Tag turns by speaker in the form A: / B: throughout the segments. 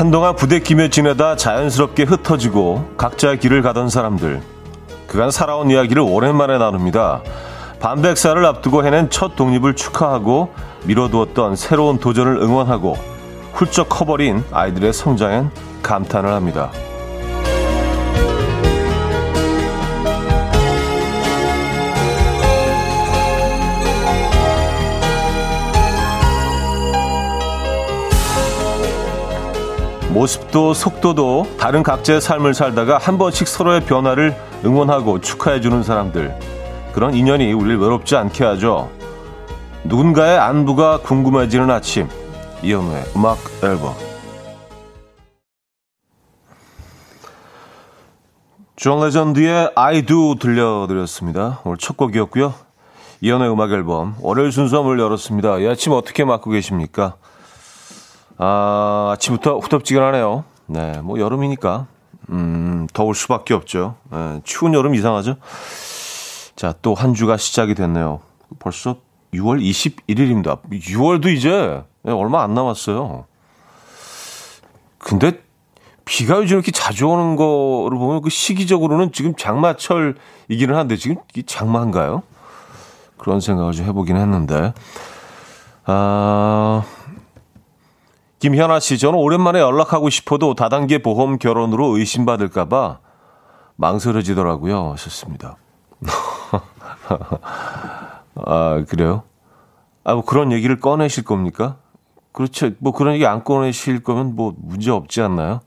A: 한동안 부대끼며 지내다 자연스럽게 흩어지고 각자의 길을 가던 사람들. 그간 살아온 이야기를 오랜만에 나눕니다. 반백살을 앞두고 해낸 첫 독립을 축하하고 미뤄두었던 새로운 도전을 응원하고 훌쩍 커버린 아이들의 성장엔 감탄을 합니다. 모습도 속도도 다른 각자의 삶을 살다가 한 번씩 서로의 변화를 응원하고 축하해주는 사람들. 그런 인연이 우리를 외롭지 않게 하죠. 누군가의 안부가 궁금해지는 아침. 이현우의 음악 앨범. 존 레전드의 I Do 들려드렸습니다. 오늘 첫 곡이었고요. 이현우의 음악 앨범 월요일 순서 문을 열었습니다. 이 아침 어떻게 맞고 계십니까? 아, 아침부터 후덥지근하네요. 네, 뭐 여름이니까 음, 더울 수밖에 없죠. 네, 추운 여름 이상하죠. 자, 또 한 주가 시작이 됐네요. 벌써 6월 21일입니다. 6월도 이제 얼마 안 남았어요. 근데 비가 요즘 이렇게 자주 오는 거를 보면 그 시기적으로는 지금 장마철이기는 한데 지금 장마인가요? 그런 생각을 좀 해보긴 했는데. 아, 김현아 씨, 저는 오랜만에 연락하고 싶어도 다단계 보험 결혼으로 의심받을까봐 망설여지더라고요. 하셨습니다. 아, 그래요? 아, 뭐 그런 얘기를 꺼내실 겁니까? 그렇죠. 뭐 그런 얘기 안 꺼내실 거면 뭐 문제 없지 않나요?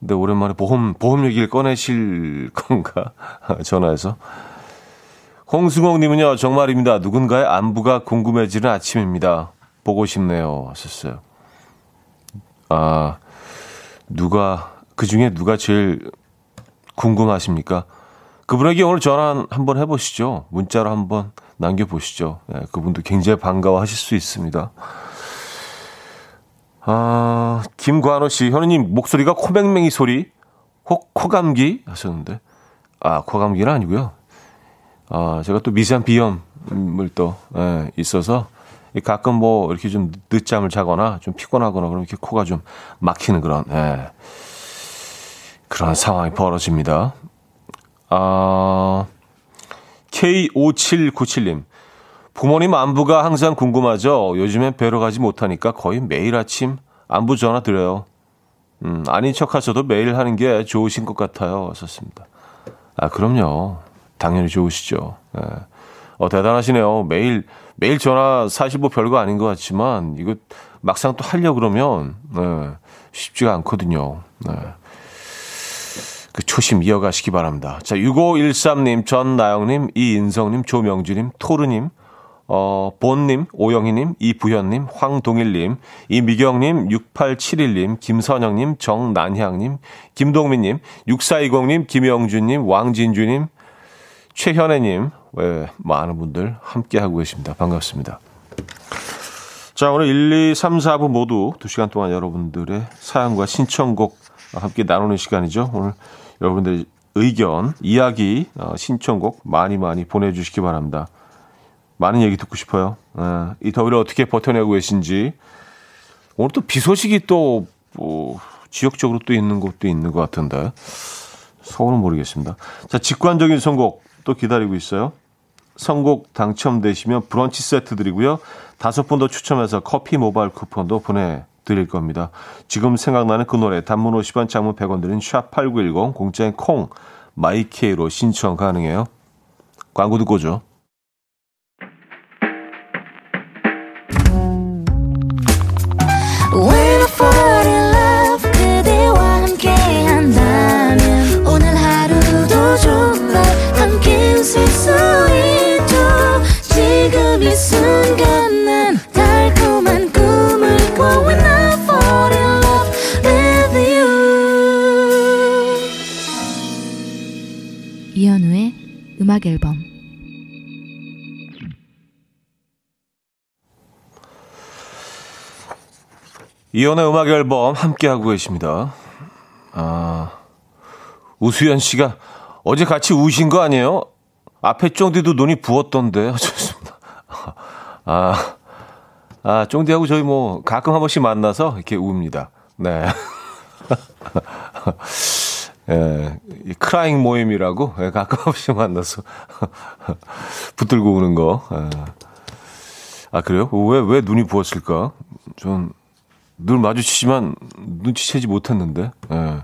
A: 근데 오랜만에 보험, 보험 얘기를 꺼내실 건가? 전화해서. 홍승홍님은요, 정말입니다. 누군가의 안부가 궁금해지는 아침입니다. 보고 싶네요. 하셨어요. 아, 누가, 그 중에 누가 제일 궁금하십니까? 그분에게 오늘 전화 한번 해보시죠. 문자로 한번 남겨보시죠. 네, 그분도 굉장히 반가워 하실 수 있습니다. 아, 김관호 씨, 현우님 목소리가 코맹맹이 소리, 혹 코감기 하셨는데, 아, 코감기는 아니고요. 아, 제가 또 미세한 비염을 또 예, 있어서 가끔 뭐 이렇게 좀 늦잠을 자거나 좀 피곤하거나 그러면 이렇게 코가 좀 막히는 그런 예. 그런 상황이 벌어집니다. 아, K5797님. 부모님 안부가 항상 궁금하죠. 요즘엔 뵈러 가지 못하니까 거의 매일 아침 안부 전화 드려요. 음, 아닌 척 하셔도 매일 하는 게 좋으신 것 같아요. 썼습니다. 아, 그럼요. 당연히 좋으시죠. 예. 어, 대단하시네요. 매일, 매일 전화 사실 뭐 별거 아닌 것 같지만, 이거 막상 또 하려고 그러면, 네, 쉽지가 않거든요. 네. 그 초심 이어가시기 바랍니다. 자, 6513님, 전나영님, 이인성님, 조명주님, 토르님, 어, 본님, 오영희님, 이부현님, 황동일님, 이미경님, 6871님, 김선영님, 정난향님, 김동민님, 6420님, 김영준님, 왕진주님, 최현애님, 왜 많은 분들 함께하고 계십니다. 반갑습니다. 자, 오늘 1, 2, 3, 4부 모두 2시간 동안 여러분들의 사연과 신청곡 함께 나누는 시간이죠. 오늘 여러분들의 의견, 이야기, 어, 신청곡 많이 많이 보내주시기 바랍니다. 많은 얘기 듣고 싶어요. 어, 이 더위를 어떻게 버텨내고 계신지. 오늘 또 비 소식이 또, 뭐, 지역적으로 또 있는 곳도 있는 것 같은데. 서울은 모르겠습니다. 자, 직관적인 선곡 또 기다리고 있어요. 선곡 당첨되시면 브런치 세트 드리고요. 다섯 분 더 추첨해서 커피 모바일 쿠폰도 보내드릴 겁니다. 지금 생각나는 그 노래 단문 50원 장문 100원 드린 샵8910 공짜인 콩 마이케이로 신청 가능해요. 광고 듣고 오죠.
B: 음악 앨범
A: 이연의 음악 앨범 함께 하고 계십니다. 아, 우수연 씨가 어제 같이 우신 거 아니에요? 앞에 쫑디도 눈이 부었던데. 좋습니다. 아, 아, 쫑디하고 저희 뭐 가끔 한 번씩 만나서 이렇게 웁니다. 네. 예, 이 크라잉 모임이라고 예, 가끔씩 만나서 붙들고 오는 거. 예. 아 그래요? 왜 왜 눈이 부었을까? 전 늘 마주치지만 눈치채지 못했는데. 예.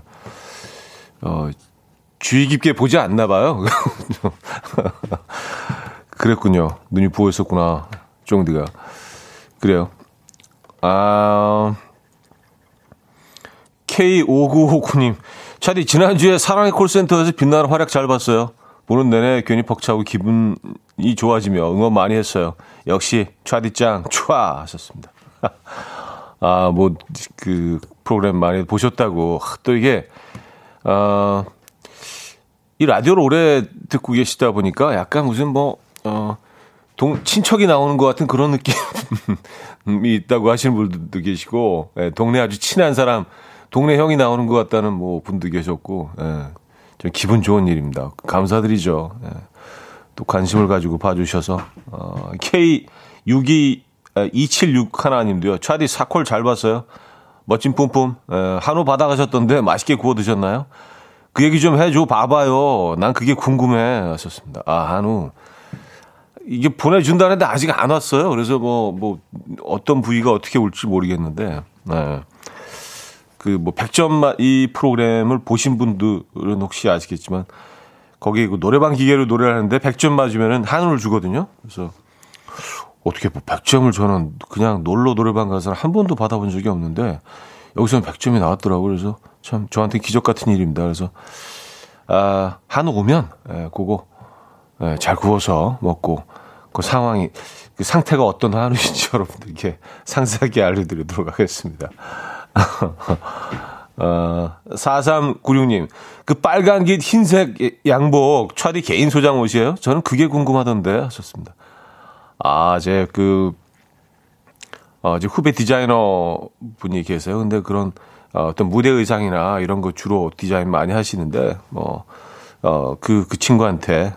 A: 어, 주의 깊게 보지 않나 봐요. 그랬군요. 눈이 부어 있었구나. 쫑디가. 그래요. 아, K5959님. 차디, 지난주에 사랑의 콜센터에서 빛나는 활약 잘 봤어요. 보는 내내 괜히 벅차고 기분이 좋아지며 응원 많이 했어요. 역시, 차디짱, 촤! 하셨습니다. 아, 뭐, 그, 프로그램 많이 보셨다고. 또 이게, 어, 이 라디오를 오래 듣고 계시다 보니까 약간 무슨 뭐, 어, 동, 친척이 나오는 것 같은 그런 느낌이 있다고 하시는 분들도 계시고, 예, 동네 아주 친한 사람, 동네 형이 나오는 것 같다는 뭐 분도 계셨고, 예, 좀 기분 좋은 일입니다. 감사드리죠. 예, 또 관심을 가지고 봐주셔서, 어, K62, 276 하나님도요. 차디 사콜 잘 봤어요. 멋진 뿜뿜. 예, 한우 받아가셨던데 맛있게 구워 드셨나요? 그 얘기 좀 해줘 봐봐요. 난 그게 궁금해. 하셨습니다. 아, 한우. 이게 보내준다는데 아직 안 왔어요. 그래서 뭐, 뭐, 어떤 부위가 어떻게 올지 모르겠는데, 네. 그, 뭐, 100점 이 프로그램을 보신 분들은 혹시 아시겠지만, 거기 그 노래방 기계로 노래를 하는데 100점 맞으면은 한우를 주거든요. 그래서, 어떻게 뭐 100점을 저는 그냥 놀러 노래방 가서 한 번도 받아본 적이 없는데, 여기서는 100점이 나왔더라고요. 그래서 참 저한테 기적 같은 일입니다. 그래서, 아, 한우 오면, 예, 그거, 예, 잘 구워서 먹고, 그 상황이, 그 상태가 어떤 한우인지 여러분들께 상세하게 알려드리도록 하겠습니다. 어, 4396님, 그 빨간 깃 흰색 양복, 차디 개인 소장 옷이에요? 저는 그게 궁금하던데 하셨습니다. 아, 제 그, 어, 이제 후배 디자이너 분이 계세요. 근데 그런 어, 어떤 무대 의상이나 이런 거 주로 디자인 많이 하시는데, 뭐, 어, 그, 그 친구한테,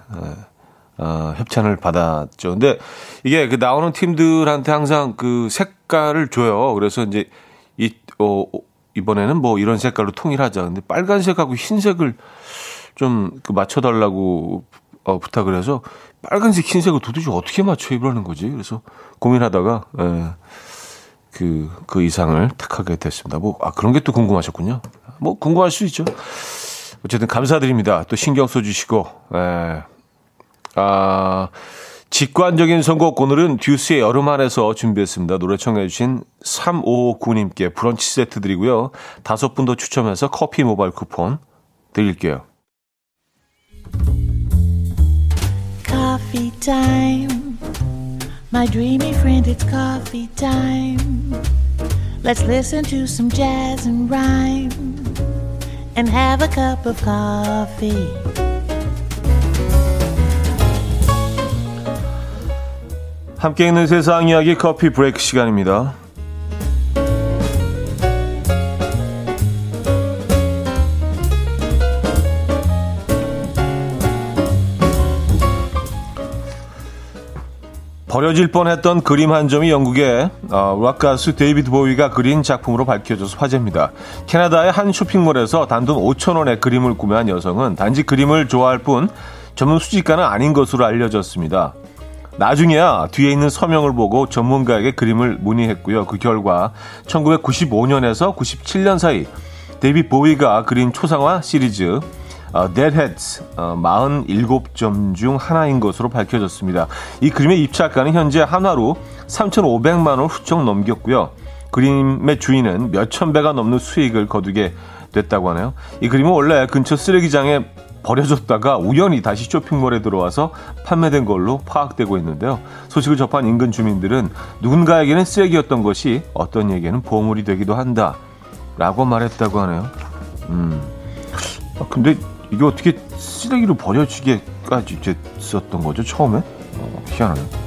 A: 어, 협찬을 받았죠. 근데 이게 그 나오는 팀들한테 항상 그 색깔을 줘요. 그래서 이제 이, 어, 이번에는 뭐 이런 색깔로 통일하자. 근데 빨간색하고 흰색을 좀 그 맞춰달라고 어, 부탁을 해서 빨간색, 흰색을 도대체 어떻게 맞춰 입으라는 거지? 그래서 고민하다가, 예, 그, 그 이상을 택하게 됐습니다. 뭐, 아, 그런 게 또 궁금하셨군요. 뭐, 궁금할 수 있죠. 어쨌든 감사드립니다. 또 신경 써주시고, 예. 아, 직관적인 선곡 오늘은 듀스의 여름 안에서 준비했습니다. 노래 청해 주신 3559님께 브런치 세트 드리고요. 다섯 분 더 추첨해서 커피 모바일 쿠폰 드릴게요. Coffee time. My dreamy friend, it's coffee time. Let's listen to some jazz and rhyme and have a cup of coffee. 함께 있는 세상 이야기 커피 브레이크 시간입니다. 버려질 뻔했던 그림 한 점이 영국의 어, 락 가수 데이비드 보위가 그린 작품으로 밝혀져서 화제입니다. 캐나다의 한 쇼핑몰에서 단돈 5천 원의 그림을 구매한 여성은 단지 그림을 좋아할 뿐 전문 수집가는 아닌 것으로 알려졌습니다. 나중에야 뒤에 있는 서명을 보고 전문가에게 그림을 문의했고요. 그 결과 1995년에서 97년 사이 데이비드 보위가 그린 초상화 시리즈 어, Dead Heads 어, 47점 중 하나인 것으로 밝혀졌습니다. 이 그림의 입찰가는 현재 한화로 3,500만 원 훌쩍 넘겼고요. 그림의 주인은 몇천 배가 넘는 수익을 거두게 됐다고 하네요. 이 그림은 원래 근처 쓰레기장에 버려졌다가 우연히 다시 쇼핑몰에 들어와서 판매된 걸로 파악되고 있는데요. 소식을 접한 인근 주민들은 누군가에게는 쓰레기였던 것이 어떤 얘기는 보물이 되기도 한다. 라고 말했다고 하네요. 음. 아, 근데 이게 어떻게 쓰레기로 버려지게까지 됐었던 거죠, 처음에? 어, 희한하네.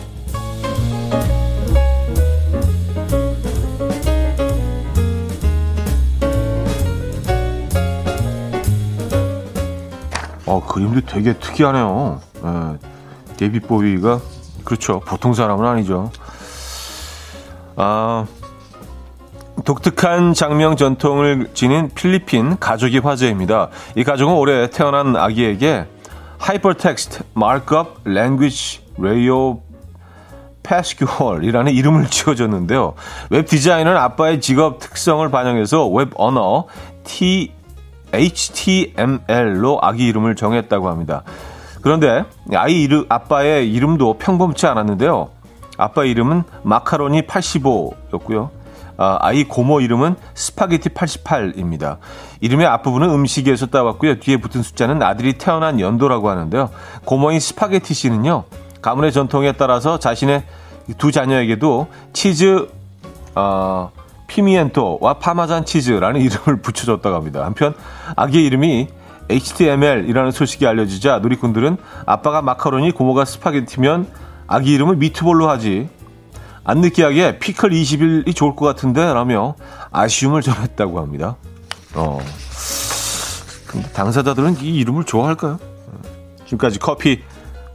A: 어, 그림도 되게 특이하네요. 예, 데이비 보위가, 그렇죠. 보통 사람은 아니죠. 아, 독특한 장명 전통을 지닌 필리핀 가족이 화제입니다. 이 가족은 올해 태어난 아기에게 Hypertext Markup Language 레이오 패스큐얼이라는 이름을 지어줬는데요. 웹 디자이너인 아빠의 직업 특성을 반영해서 웹 언어 T HTML로 아기 이름을 정했다고 합니다. 그런데 아이 이름 아빠의 이름도 평범치 않았는데요. 아빠 이름은 마카로니 85였고요. 아, 아이 고모 이름은 스파게티 88입니다. 이름의 앞부분은 음식에서 따왔고요. 뒤에 붙은 숫자는 아들이 태어난 연도라고 하는데요. 고모인 스파게티 씨는요. 가문의 전통에 따라서 자신의 두 자녀에게도 치즈 어, 피미엔토와 파마잔 치즈라는 이름을 붙여줬다고 합니다. 한편 아기의 이름이 HTML이라는 소식이 알려지자 누리꾼들은 아빠가 마카로니, 고모가 스파게티면 아기 이름을 미트볼로 하지 안 느끼하게 피클 20일이 좋을 것 같은데 라며 아쉬움을 전했다고 합니다. 어. 근데 당사자들은 이 이름을 좋아할까요? 지금까지 커피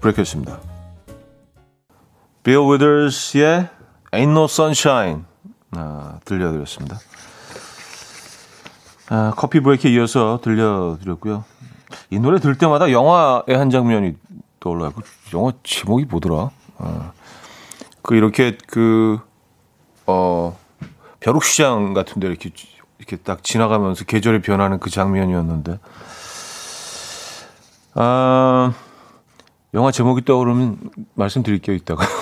A: 브레이크였습니다. 빌 위더스의 Ain't No Sunshine 아, 들려드렸습니다. 아, 커피 브레이크에 이어서 들려드렸고요. 이 노래 들 때마다 영화의 한 장면이 떠올라요. 그 영화 제목이 뭐더라? 아. 그 이렇게 그 어 벼룩시장 같은데 이렇게 이렇게 딱 지나가면서 계절이 변하는 그 장면이었는데 아 영화 제목이 떠오르면 말씀드릴게요 이따가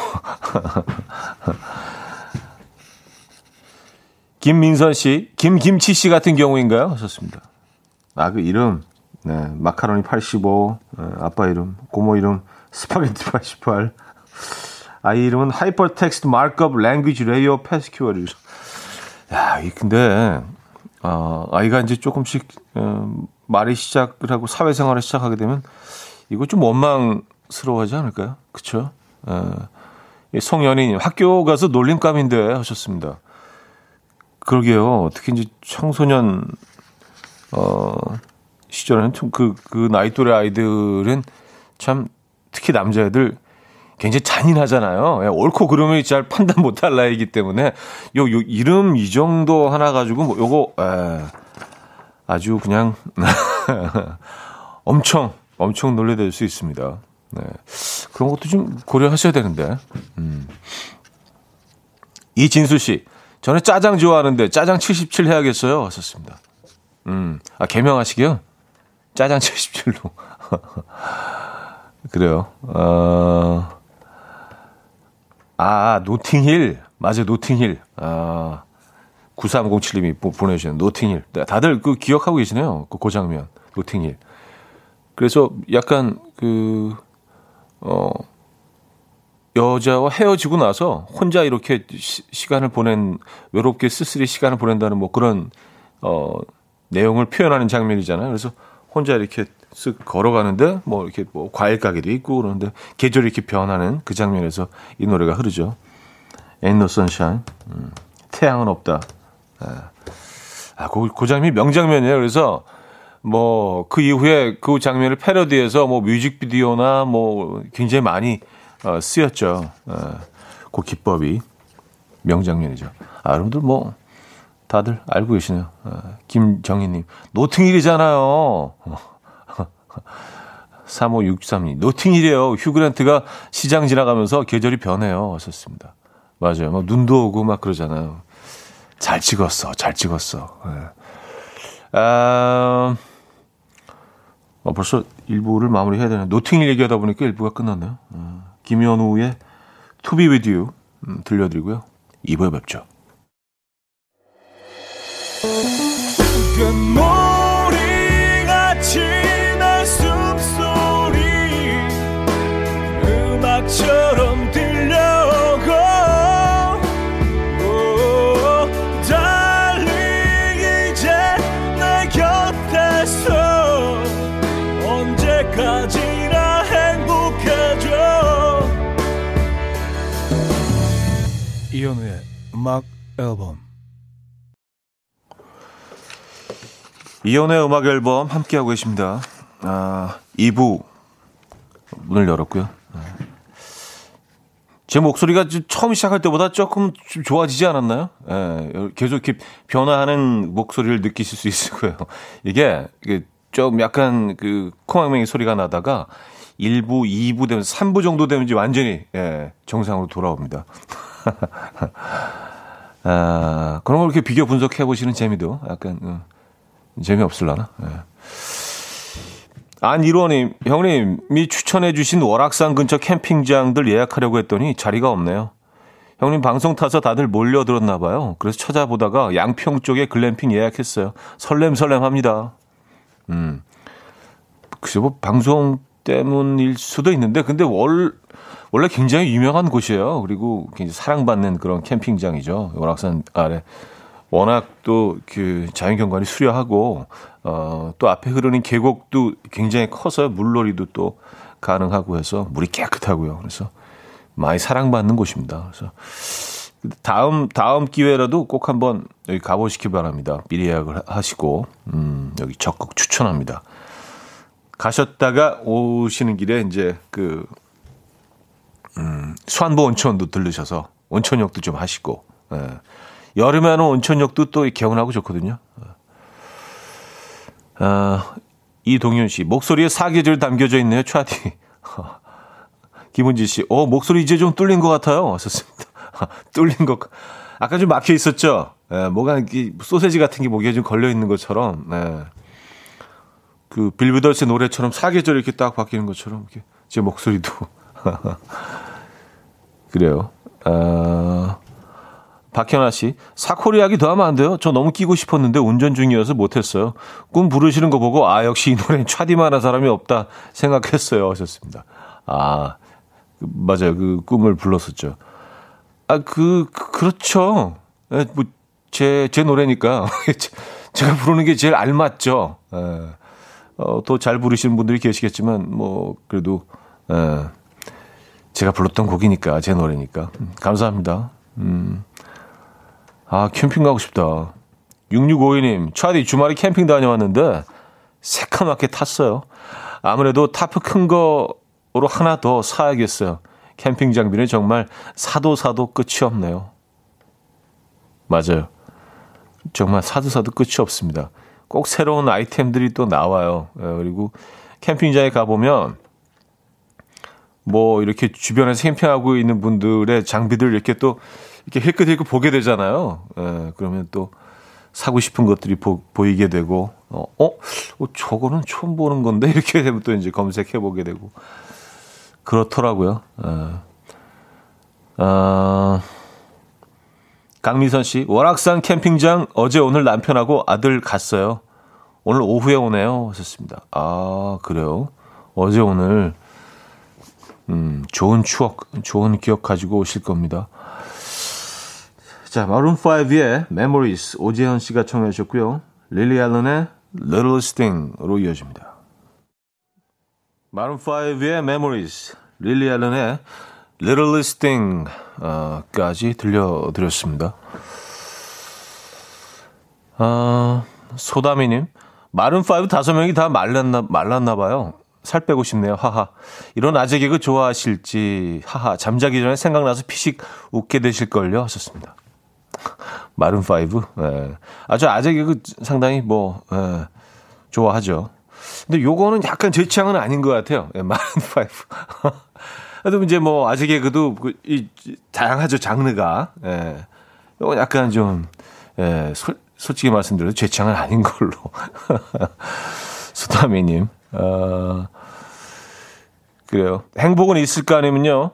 A: 김민선 씨, 김김치 씨 같은 경우인가요? 하셨습니다. 아, 그 이름, 네, 마카로니 85, 네, 아빠 이름, 고모 이름, 스파게티 88. 아이 이름은 Hypertext Markup Language 레이어 패스큐어를. 야, 이 근데 어, 아이가 이제 조금씩 어, 말이 시작을 하고 사회생활을 시작하게 되면 이거 좀 원망스러워하지 않을까요? 그렇죠? 예. 송연이 학교 가서 놀림감인데 하셨습니다. 그러게요. 특히 이제 청소년 어 시절에는 좀그그 그 나이 또래 아이들은 참 특히 남자애들 굉장히 잔인하잖아요. 예, 옳고 그름을 잘 판단 못할 나이기 때문에 요, 요 이름 이 정도 하나 가지고 뭐 요거 에, 아주 그냥 엄청 엄청 놀래될 수 있습니다. 네. 그런 것도 좀 고려하셔야 되는데. 음. 이진수 씨, 저는 짜장 좋아하는데 짜장 77 해야겠어요. 하셨습니다. 음, 아 개명하시게요? 짜장 77로. 그래요. 어. 아, 노팅힐. 맞아요, 노팅힐. 아, 9307님이 보내주신 노팅힐. 네, 다들 그 기억하고 계시네요. 그, 그 장면. 노팅힐. 그래서 약간 그, 어, 여자와 헤어지고 나서 혼자 이렇게 시, 간을 보낸, 외롭게 쓸쓸히 시간을 보낸다는 뭐 그런, 어, 내용을 표현하는 장면이잖아요. 그래서 혼자 이렇게 쓱 걸어가는데 뭐 이렇게 뭐 과일 가게도 있고 그러는데 계절이 이렇게 변하는 그 장면에서 이 노래가 흐르죠. Ain't no sunshine. 음, 태양은 없다. 예. 아, 그, 그 장면이 명장면이에요. 그래서 뭐 그 이후에 그 장면을 패러디해서 뭐 뮤직비디오나 뭐 굉장히 많이 어, 쓰였죠. 예. 그 기법이 명장면이죠. 아, 여러분들 뭐 다들 알고 계시네요. 어, 김정희님 노팅힐이잖아요. 3563님. 노팅힐이에요. 휴그랜트가 시장 지나가면서 계절이 변해요. 하셨습니다. 맞아요. 막 눈도 오고 막 그러잖아요. 잘 찍었어. 잘 찍었어. 네. 아, 어, 벌써 일부를 마무리해야 되는 노팅힐 얘기하다 보니까 일부가 끝났네요. 어, 김현우의 To Be With You 음, 들려드리고요. 2부에 뵙죠. 처럼 음악 앨범 이연의 음악 앨범 함께하고 계십니다. 아, 2부 문을 열었고요. 제 목소리가 처음 시작할 때보다 조금 좀 좋아지지 않았나요? 예, 계속 변화하는 목소리를 느끼실 수 있을 거예요. 이게, 이게 좀 약간 그 콩황맹이 소리가 나다가 1부, 2부 되면 3부 정도 되면 이제 완전히 예, 정상으로 돌아옵니다. 아, 그런 걸 이렇게 비교 분석해 보시는 재미도 약간 음, 재미없을라나? 예. 안일원님, 형님이 추천해 주신 월악산 근처 캠핑장들 예약하려고 했더니 자리가 없네요. 형님 방송 타서 다들 몰려들었나 봐요. 그래서 찾아보다가 양평 쪽에 글램핑 예약했어요. 설렘설렘합니다. 음. 글쎄 뭐 방송 때문일 수도 있는데 근데 월 원래 굉장히 유명한 곳이에요. 그리고 굉장히 사랑받는 그런 캠핑장이죠. 월악산 아래. 워낙 또 그 자연경관이 수려하고 어, 또 앞에 흐르는 계곡도 굉장히 커서 물놀이도 또 가능하고 해서 물이 깨끗하고요. 그래서 많이 사랑받는 곳입니다. 그래서 다음 다음 기회라도 꼭 한번 여기 가보시기 바랍니다. 미리 예약을 하시고 음, 여기 적극 추천합니다. 가셨다가 오시는 길에 이제 그 음, 수안보 온천도 들르셔서 온천욕도 좀 하시고 예. 여름에는 온천욕도 또 개운하고 좋거든요. 아, 이동윤 씨 목소리에 사계절 담겨져 있네요. 차디. 김은지 씨, 어 목소리 이제 좀 뚫린 것 같아요. 왔었습니다. 뚫린 것. 아까 좀 막혀 있었죠. 예, 뭐가 이렇게 소세지 같은 게 목에 좀 걸려 있는 것처럼. 예. 그 빌브더스 노래처럼 사계절 이렇게 딱 바뀌는 것처럼 이렇게 제 목소리도 그래요. 아, 박현아 씨, 사코리 이야기 더 하면 안 돼요? 저 너무 끼고 싶었는데 운전 중이어서 못했어요. 꿈 부르시는 거 보고 아 역시 이 노래는 차디만한 사람이 없다 생각했어요. 하셨습니다. 아 그, 맞아요. 그 꿈을 불렀었죠. 아그 그, 그렇죠. 예, 뭐제제 제 노래니까 제가 부르는 게 제일 알맞죠. 예. 어, 더 잘 부르시는 분들이 계시겠지만 뭐 그래도 예. 제가 불렀던 곡이니까 제 노래니까 음, 감사합니다. 음. 아 캠핑 가고 싶다. 6652님 차디 주말에 캠핑 다녀왔는데 새카맣게 탔어요. 아무래도 타프 큰 거로 하나 더 사야겠어요. 캠핑 장비는 정말 사도 사도 끝이 없네요. 맞아요. 정말 사도 사도 끝이 없습니다. 꼭 새로운 아이템들이 또 나와요. 예, 그리고 캠핑장에 가보면 뭐 이렇게 주변에서 캠핑하고 있는 분들의 장비들 이렇게 또 이렇게 힐끗힐끗 보게 되잖아요. 예, 그러면 또 사고 싶은 것들이 보, 이게 되고 어, 어, 어, 저거는 처음 보는 건데 이렇게 되면 또 이제 검색해 보게 되고 그렇더라고요. 예. 아, 강미선 씨, 월악산 캠핑장 어제 오늘 남편하고 아들 갔어요. 오늘 오후에 오네요. 하셨습니다. 아, 그래요? 어제 오늘 음, 좋은 추억, 좋은 기억 가지고 오실 겁니다. 자, 마룬5의 Memories, 오재현 씨가 청해 주셨고요. 릴리 알런의 Little Sting으로 이어집니다. 마룬5의 Memories, 릴리 알런의 Little Sting까지 들려드렸습니다. 아, 소다미님, 마룬5 다섯 명이 다 말랐나, 말랐나 봐요. 살 빼고 싶네요. 하하. 이런 아재 개그 좋아하실지, 하하. 잠자기 전에 생각나서 피식 웃게 되실걸요. 하셨습니다. 마룬5. 예. 아주 아재 개그 상당히 뭐, 예, 좋아하죠. 근데 요거는 약간 제 취향은 아닌 것 같아요. 예, 마룬5. 그래도 이제 뭐, 아재 개그도 그, 이, 다양하죠. 장르가. 예. 요건 약간 좀, 예, 솔, 솔직히 말씀드려도 제 취향은 아닌 걸로. 수다미님. 어, 그래요. 행복은 있을까 아니면요.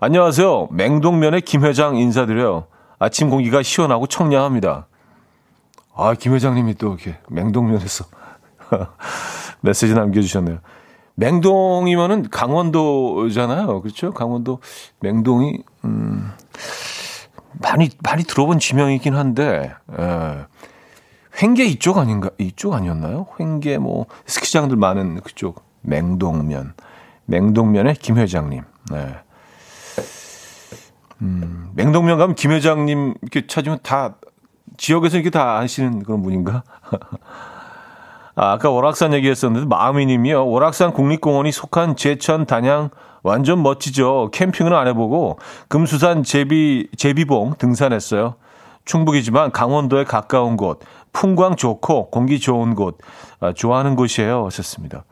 A: 안녕하세요. 맹동면의 김 회장 인사드려요. 아침 공기가 시원하고 청량합니다. 아, 김 회장님이 또 이렇게 맹동면에서 메시지 남겨주셨네요. 맹동이면은 강원도잖아요. 그렇죠? 강원도 맹동이, 음, 많이, 많이 들어본 지명이긴 한데, 예. 횡계 이쪽 아닌가? 이쪽 아니었나요? 횡계 뭐 스키장들 많은 그쪽 맹동면. 맹동면의 김 회장님. 네. 음, 맹동면 가면 김 회장님 이렇게 찾으면 다 지역에서 이렇게 다 아시는 그런 분인가? 아, 아까 오락산 얘기했었는데 마음이님이요. 오락산 국립공원이 속한 제천 단양 완전 멋지죠. 캠핑은 안 해보고 금수산 제비 제비봉 등산했어요. 충북이지만 강원도에 가까운 곳, 풍광 좋고 공기 좋은 곳, 아, 좋아하는 곳이에요. 하셨습니다.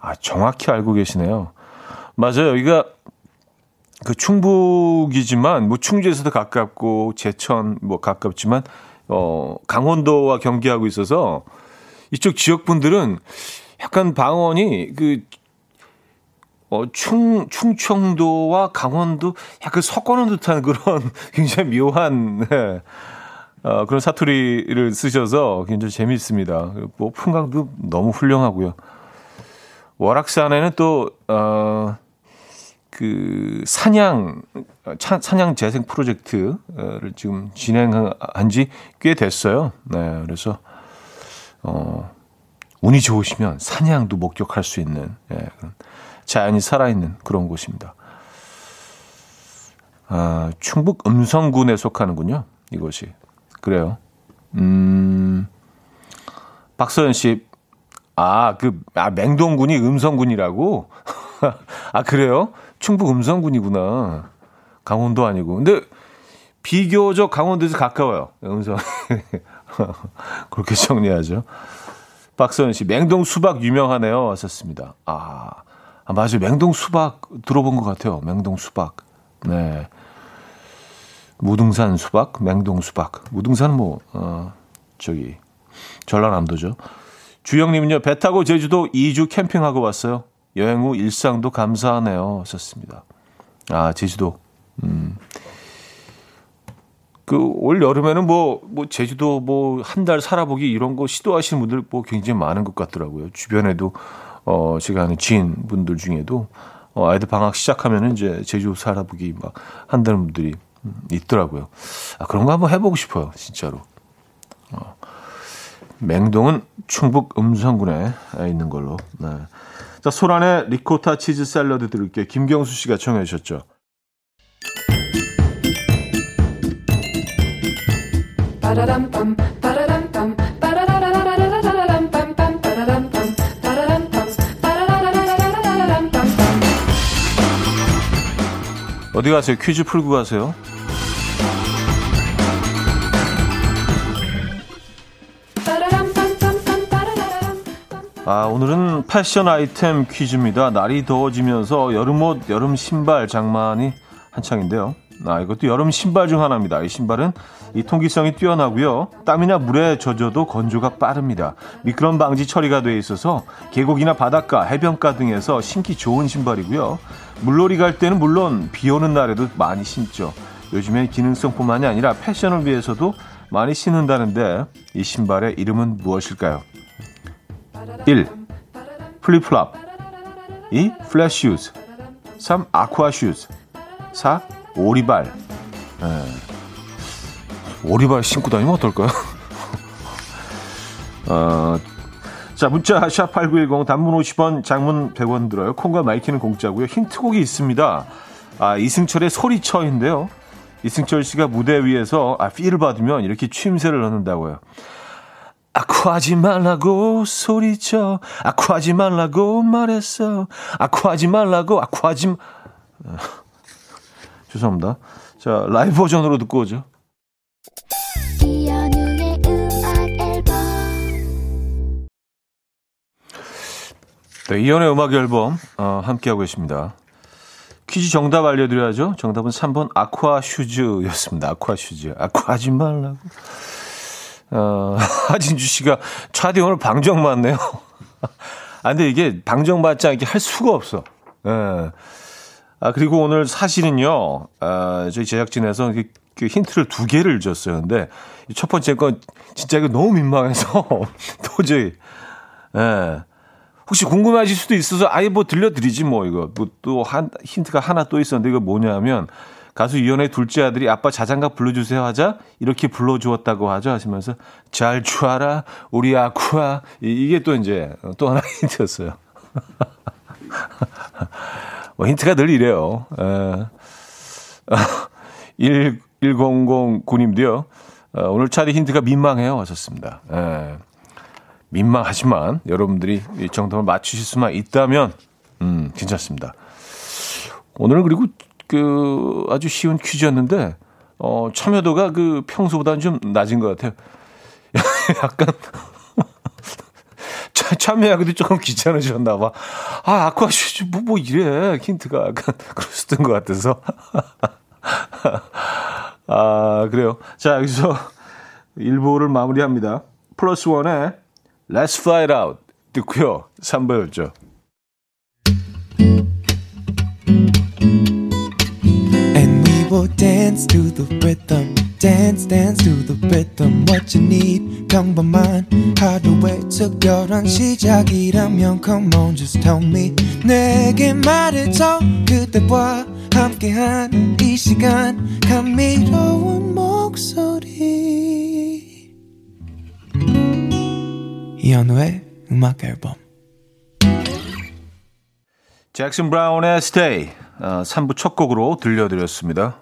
A: 아, 정확히 알고 계시네요. 맞아요. 여기가 그 충북이지만 뭐 충주에서도 가깝고 제천 뭐 가깝지만 어 강원도와 경계하고 있어서 이쪽 지역 분들은 약간 방언이 그 어, 충, 충청도와 강원도 약간 섞어놓은 듯한 그런 굉장히 묘한, 네, 어, 그런 사투리를 쓰셔서 굉장히 재미있습니다. 뭐, 풍광도 너무 훌륭하고요. 월악산에는 또, 어, 그, 사냥, 사냥 재생 프로젝트를 지금 진행한 지 꽤 됐어요. 네, 그래서, 어, 운이 좋으시면 사냥도 목격할 수 있는, 예, 그런 자연이 살아있는 그런 곳입니다. 아, 충북 음성군에 속하는군요. 이곳이. 그래요. 음, 박서연 씨. 아, 그, 아, 맹동군이 음성군이라고? 아, 그래요? 충북 음성군이구나. 강원도 아니고. 근데 비교적 강원도에서 가까워요. 음성. 그렇게 정리하죠. 박서연 씨, 맹동 수박 유명하네요. 왔었습니다. 아, 아, 맞아요. 맹동 수박 들어본 것 같아요. 맹동 수박. 네. 무등산 수박, 맹동 수박. 무등산은 뭐, 어, 저기, 전라남도죠. 주영님은요, 배 타고 제주도 2주 캠핑하고 왔어요. 여행 후 일상도 감사하네요. 썼습니다. 아, 제주도. 음. 그, 올 여름에는 뭐, 뭐, 제주도 뭐, 한 달 살아보기 이런 거 시도하시는 분들 뭐 굉장히 많은 것 같더라고요. 주변에도 어, 제가 아는 지인 분들 중에도 어, 아이들 방학 시작하면은 이제 제주 살아보기 막 한다는 분들이 있더라고요. 아, 그런 거 한번 해보고 싶어요, 진짜로. 어. 맹동은 충북 음성군에 있는 걸로. 네. 자, 소란의 리코타 치즈 샐러드 들을게요. 김경수 씨가 청해 주셨죠. 어디 가세요? 퀴즈 풀고 가세요. 아, 오늘은 패션 아이템 퀴즈입니다. 날이 더워지면서 여름옷, 여름 신발 장만이 한창인데요. 아, 이것도 여름 신발 중 하나입니다. 이 신발은 이 통기성이 뛰어나고요. 땀이나 물에 젖어도 건조가 빠릅니다. 미끄럼 방지 처리가 되어 있어서 계곡이나 바닷가, 해변가 등에서 신기 좋은 신발이고요. 물놀이 갈 때는 물론 비 오는 날에도 많이 신죠. 요즘엔 기능성뿐만이 아니라 패션을 위해서도 많이 신는다는데 이 신발의 이름은 무엇일까요? 1. flip-flop 2. flat shoes 3. aqua shoes 4. 오리발 에. 오리발 신고 다니면 어떨까요? 어, 자, 문자 샵8910 단문 50원, 장문 100원 들어요. 콩과 마이케이는 공짜고요. 힌트곡이 있습니다. 아, 이승철의 소리쳐인데요. 이승철 씨가 무대 위에서 아, feel을 받으면 이렇게 추임새를 넣는다고요. 아쿠하지 말라고 소리쳐. 아쿠하지 말라고 말했어. 아쿠하지 말라고 아쿠하지 마... 죄송합니다. 자, 라이브 버전으로 듣고 오죠. 네, 이현우의 음악 앨범 어, 함께하고 계십니다. 퀴즈 정답 알려드려야죠. 정답은 3번 아쿠아 슈즈였습니다. 아쿠아 슈즈. 아쿠아 하지 말라고. 어, 하진주 씨가 차디 오늘 방정 맞네요. 아, 근데 이게 방정맞지 않게 할 수가 없어. 예. 아, 그리고 오늘 사실은요, 아, 저희 제작진에서 그, 그 힌트를 두 개를 줬어요. 근데 첫 번째 건 진짜 이거 너무 민망해서 도저히, 예. 혹시 궁금하실 수도 있어서 아예 뭐 들려드리지 뭐 이거 뭐 또 한 힌트가 하나 또 있었는데 이거 뭐냐면 가수 이연의 둘째 아들이 아빠 자장가 불러주세요 하자 이렇게 불러주었다고 하죠 하시면서 잘 추하라 우리 아쿠아 이게 또 이제 또 하나 힌트였어요. 뭐 힌트가 늘 이래요. 에. 1009님도요. 어, 오늘 차디 힌트가 민망해요 하셨습니다. 에. 민망하지만 여러분들이 이 정도면 맞추실 수만 있다면 음, 괜찮습니다. 오늘은 그리고 그 아주 쉬운 퀴즈였는데 어, 참여도가 그 평소보다는 좀 낮은 것 같아요. 약간 참여하기도 조금 귀찮으셨나 봐. 아, 아쿠아슈즈 뭐, 뭐 이래. 힌트가 약간 그러셨던 것 같아서. 아, 그래요. 자, 여기서 1부를 마무리합니다. 플러스 원의 Let's Fly It Out 듣고요. 3부였죠. Will dance to the rhythm. dance dance to the rhythm what you need 평범한 하루의 특별한 시작이라면 come on just tell me 내게 말해줘 그대와 함께한 이 시간 감미로운 목소리 이현우의 음악 앨범 잭슨 브라운의 어, 3부 첫 곡으로 들려드렸습니다.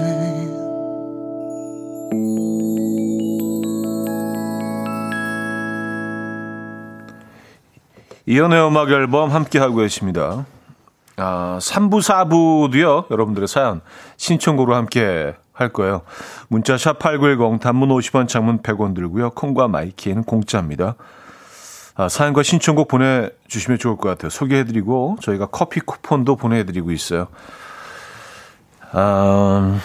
A: 이연의 음악 앨범 함께하고 계십니다. 아, 3부, 4부도요, 여러분들의 사연, 신청곡으로 함께 할 거예요. 문자 샵8910, 단문 50원, 장문 100원 들고요. 콩과 마이키에는 공짜입니다. 아, 사연과 신청곡 보내주시면 좋을 것 같아요. 소개해드리고 저희가 커피 쿠폰도 보내드리고 있어요. 아,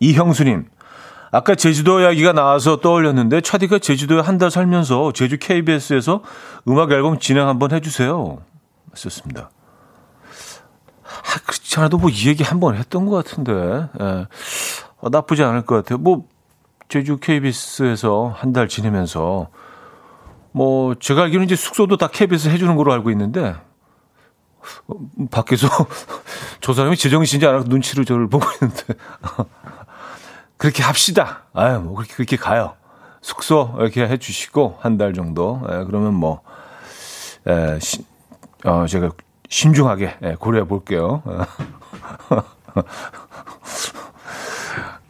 A: 이형수님, 아까 제주도 이야기가 나와서 떠올렸는데 차디가 제주도에 한 달 살면서 제주 KBS에서 음악 앨범 진행 한번 해주세요. 했었습니다. 아, 그렇지 않아도 뭐 이 얘기 한 번 했던 것 같은데 예. 어, 나쁘지 않을 것 같아요. 뭐 제주 KBS에서 한 달 지내면서 뭐 제가 알기로는 이제 숙소도 다 KBS 해주는 걸로 알고 있는데 어, 밖에서 저 사람이 제정신인지 알아 눈치를 저를 보고 있는데 그렇게 합시다. 아유 뭐 그렇게 그렇게 가요. 숙소 이렇게 해 주시고 한 달 정도. 예, 그러면 뭐 예, 시, 어, 제가 신중하게 예, 고려해 볼게요.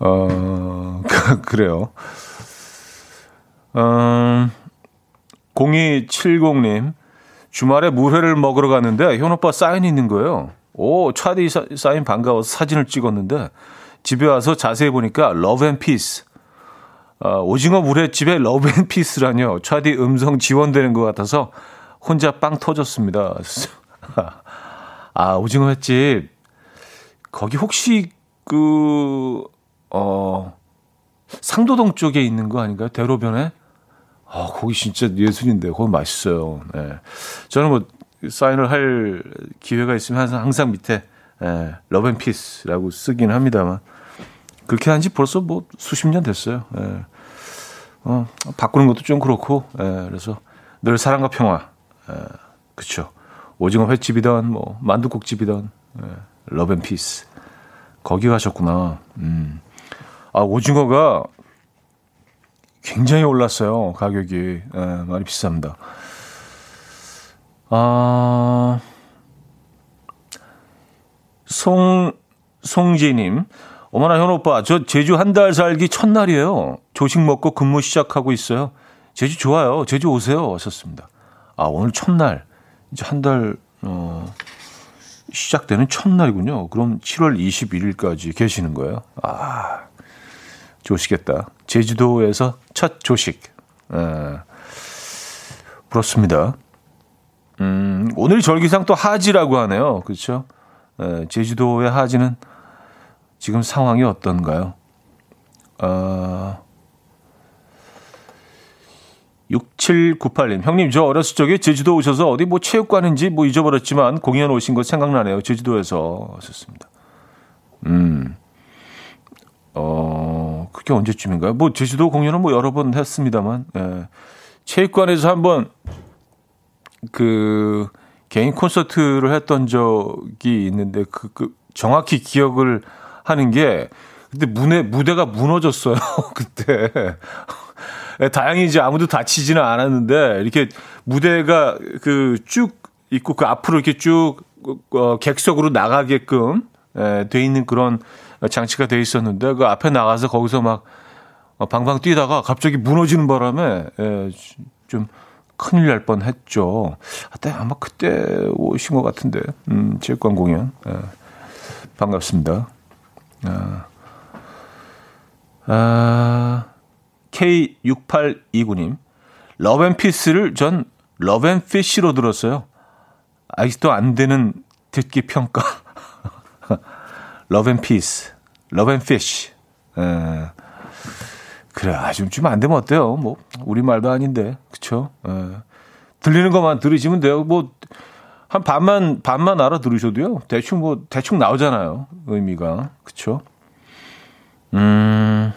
A: 어, 그래요. 음, 0270님, 주말에 물회를 먹으러 갔는데 현 오빠 사인이 있는 거예요. 오, 차디 사인 반가워서 사진을 찍었는데 집에 와서 자세히 보니까 love and peace. 아, 오징어 물회집에 love and peace라뇨. 차디 음성 지원되는 것 같아서 혼자 빵 터졌습니다. 아, 오징어 횟집. 거기 혹시 그, 어, 상도동 쪽에 있는 거 아닌가요? 대로변에? 아, 거기 진짜 예술인데, 거기 맛있어요. 네. 저는 뭐, 사인을 할 기회가 있으면 항상, 항상 밑에, 예, love and peace라고 쓰긴 합니다만, 그렇게 한 지 벌써 뭐 수십 년 됐어요. 예. 어, 바꾸는 것도 좀 그렇고, 예, 그래서 늘 사랑과 평화, 예, 그쵸. 오징어 횟집이던, 뭐, 만두국집이던, 예, love and peace. 거기 가셨구나. 음. 아, 오징어가 굉장히 올랐어요. 가격이. 예, 많이 비쌉니다. 아, 송, 송지님. 어머나, 현 오빠. 저 제주 한 달 살기 첫날이에요. 조식 먹고 근무 시작하고 있어요. 제주 좋아요. 제주 오세요. 하셨습니다. 아, 오늘 첫날. 이제 한 달, 어, 시작되는 첫날이군요. 그럼 7월 21일까지 계시는 거예요. 아, 좋으시겠다. 제주도에서 첫 조식. 에, 부럽습니다. 음, 오늘 절기상 또 하지라고 하네요. 그렇죠? 에, 제주도의 하지는 지금 상황이 어떤가요? 어, 6798님, 형님, 저 어렸을 적에 제주도 오셔서 어디 뭐 체육관인지 뭐 잊어버렸지만 공연 오신 거 생각나네요. 제주도에서 하셨습니다. 음, 어, 그게 언제쯤인가요? 뭐 제주도 공연은 뭐 여러 번 했습니다만, 예. 체육관에서 한번 그 개인 콘서트를 했던 적이 있는데 그, 그 정확히 기억을 하는 게 근데 무대 무대가 무너졌어요 그때. 예, 다행히 이제 아무도 다치지는 않았는데 이렇게 무대가 그 쭉 있고 그 앞으로 이렇게 쭉 어, 객석으로 나가게끔 예, 돼 있는 그런 장치가 돼 있었는데 그 앞에 나가서 거기서 막 어, 방방 뛰다가 갑자기 무너지는 바람에 예, 좀 큰일 날 뻔 했죠. 그때 아마 그때 오신 것 같은데, 음, 체육관 공연. 예, 반갑습니다. 아, 아, K6829님, love and peace를 전 love and fish로 들었어요. 아직도 안 되는 듣기 평가. 러브앤피스, 러브앤피쉬. 그래, 아 좀 좀 안 되면 어때요? 뭐 우리 말도 아닌데, 그쵸? 에. 들리는 것만 들으시면 돼요. 뭐 한 반만 반만 알아 들으셔도요. 대충 뭐 대충 나오잖아요. 의미가 그쵸? 음.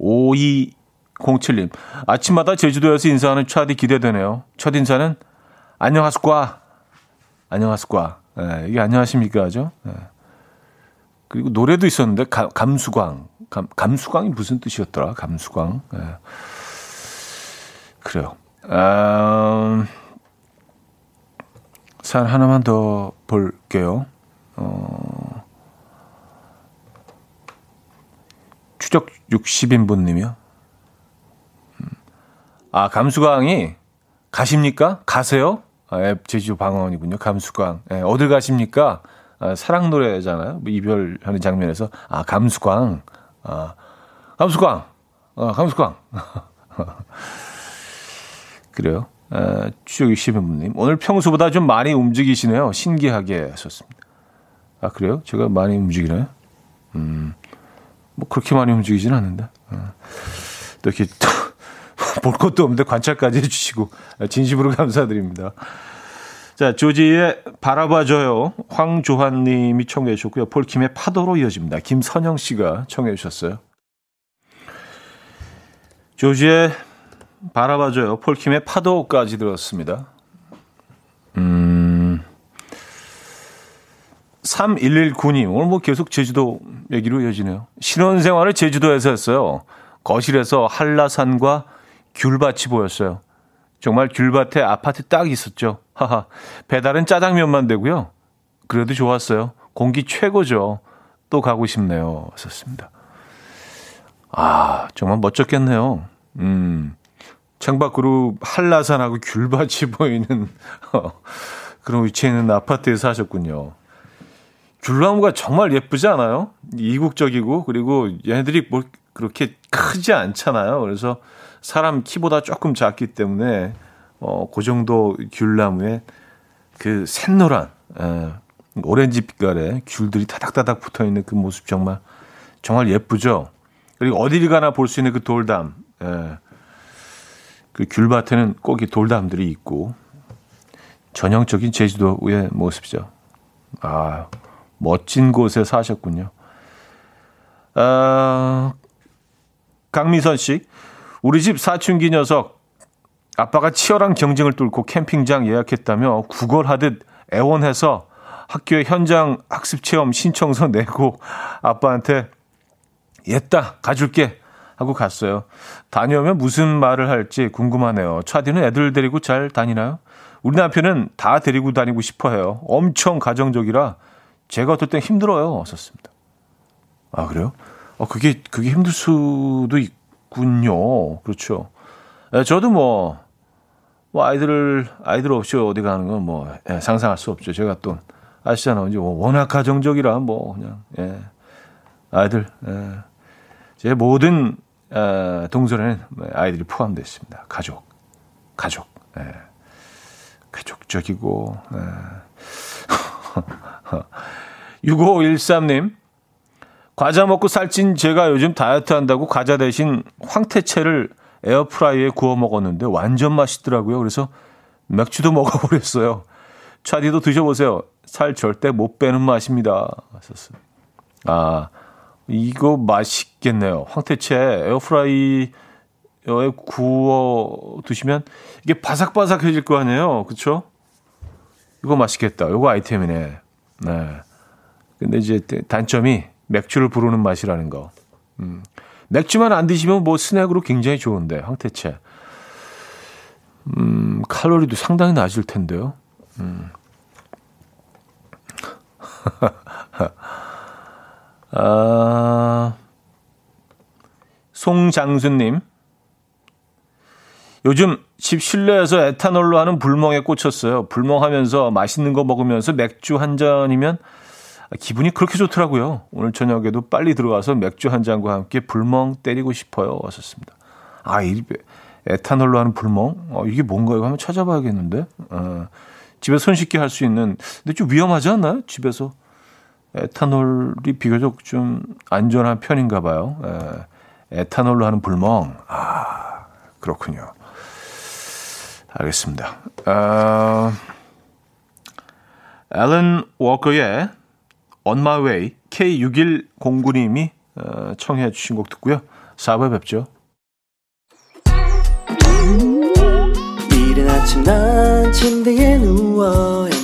A: 5207님. 아침마다 제주도에서 인사하는 차디 기대되네요. 첫 인사는 안녕하십과. 안녕하십과. 예, 이게 안녕하십니까 하죠? 예. 그리고 노래도 있었는데 가, 감수광. 감, 감수광이 무슨 뜻이었더라? 감수광. 예. 그래요. 음, 사연 하나만 더 볼게요. 어, 추적 60인분님이요. 음. 아, 감수광이 가십니까? 가세요? 아, 제주도 방언이군요. 감수광. 예, 어딜 가십니까? 아, 사랑 노래잖아요. 뭐 이별하는 장면에서. 아, 감수광. 아, 감수광. 아, 감수광. 그래요. 아, 추적 60인분님. 오늘 평소보다 좀 많이 움직이시네요. 신기하게 하셨습니다. 아, 그래요? 제가 많이 움직이나요? 음, 뭐 그렇게 많이 움직이지는 않는데. 아, 또 이렇게 볼 것도 없는데 관찰까지 해주시고 진심으로 감사드립니다. 자, 조지의 바라봐줘요. 황조한 님이 청해 주셨고요. 폴킴의 파도로 이어집니다. 김선영 씨가 청해 주셨어요. 조지의 바라봐줘요. 폴킴의 파도까지 들었습니다. 음. 3119님, 오늘 뭐 계속 제주도 얘기로 이어지네요. 신혼생활을 제주도에서 했어요. 거실에서 한라산과 귤밭이 보였어요. 정말 귤밭에 아파트 딱 있었죠. 하하. 배달은 짜장면만 되고요. 그래도 좋았어요. 공기 최고죠. 또 가고 싶네요. 썼습니다. 아, 정말 멋졌겠네요. 음. 창밖으로 한라산하고 귤밭이 보이는 어, 그런 위치에 있는 아파트에 사셨군요. 귤나무가 정말 예쁘지 않아요? 이국적이고 그리고 얘네들이 뭐 그렇게 크지 않잖아요. 그래서 사람 키보다 조금 작기 때문에 어, 그 정도 귤나무에 그 샛노란 에, 오렌지 빛깔의 귤들이 타닥타닥 붙어 있는 그 모습 정말 정말 예쁘죠. 그리고 어디를 가나 볼 수 있는 그 돌담, 에, 그 귤밭에는 꼭 이 돌담들이 있고 전형적인 제주도의 모습이죠. 아 멋진 곳에 사셨군요. 아, 강미선 씨, 우리 집 사춘기 녀석 아빠가 치열한 경쟁을 뚫고 캠핑장 예약했다며 구걸하듯 애원해서 학교에 현장 학습 체험 신청서 내고 아빠한테 옛다 가줄게 하고 갔어요. 다녀오면 무슨 말을 할지 궁금하네요. 차디는 애들 데리고 잘 다니나요? 우리 남편은 다 데리고 다니고 싶어 해요. 엄청 가정적이라 제가 어떨 땐 힘들어요. 썼습니다. 아, 그래요? 어, 그게, 그게 힘들 수도 있군요. 그렇죠. 예, 저도 뭐, 뭐, 아이들을, 아이들 없이 어디 가는 건 뭐, 예, 상상할 수 없죠. 제가 또, 아시잖아요. 이제 워낙 가정적이라 뭐, 그냥, 예. 아이들, 예. 제 모든, 어, 동선에는 아이들이 포함되어 있습니다. 가족, 가족, 예. 가족적이고, 예. 6513님, 과자 먹고 살찐 제가 요즘 다이어트 한다고 과자 대신 황태채를 에어프라이에 구워 먹었는데 완전 맛있더라고요. 그래서 맥주도 먹어버렸어요. 차디도 드셔보세요. 살 절대 못 빼는 맛입니다. 아, 이거 맛있겠네요. 황태채 에어프라이에 구워 드시면 이게 바삭바삭해질 거 아니에요. 그쵸? 이거 맛있겠다. 이거 아이템이네. 네. 근데 이제 단점이 맥주를 부르는 맛이라는 거. 음. 맥주만 안 드시면 뭐 스낵으로 굉장히 좋은데 황태채. 음, 칼로리도 상당히 낮을 텐데요. 음. 아, 송장수님. 요즘 집 실내에서 에탄올로 하는 불멍에 꽂혔어요. 불멍하면서 맛있는 거 먹으면서 맥주 한 잔이면 기분이 그렇게 좋더라고요. 오늘 저녁에도 빨리 들어가서 맥주 한 잔과 함께 불멍 때리고 싶어요. 왔었습니다. 아, 이 에탄올로 하는 불멍? 어, 이게 뭔가요? 한번 찾아봐야겠는데. 어, 집에 손쉽게 할 수 있는. 근데 좀 위험하지 않나요? 집에서 에탄올이 비교적 좀 안전한 편인가 봐요. 에, 에탄올로 하는 불멍. 아, 그렇군요. 알겠습니다. 어, 앨런 워커의 On My Way K6109님이 어, 청해 주신 곡 듣고요. 4부에 뵙죠. 이른 아침 난 침대에 누워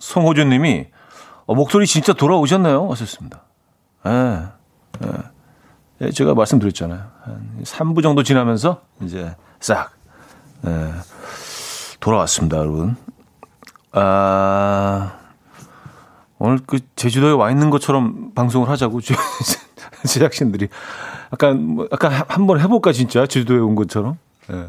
A: 송호준 님이 어, 목소리 진짜 돌아오셨나요? 하셨습니다. 예, 예. 예, 제가 말씀드렸잖아요. 한 3부 정도 지나면서 이제 싹, 예, 돌아왔습니다, 여러분. 아, 오늘 그 제주도에 와 있는 것처럼 방송을 하자고 제작진들이 약간 뭐 약간 한번 해볼까 진짜 제주도에 온 것처럼. 예.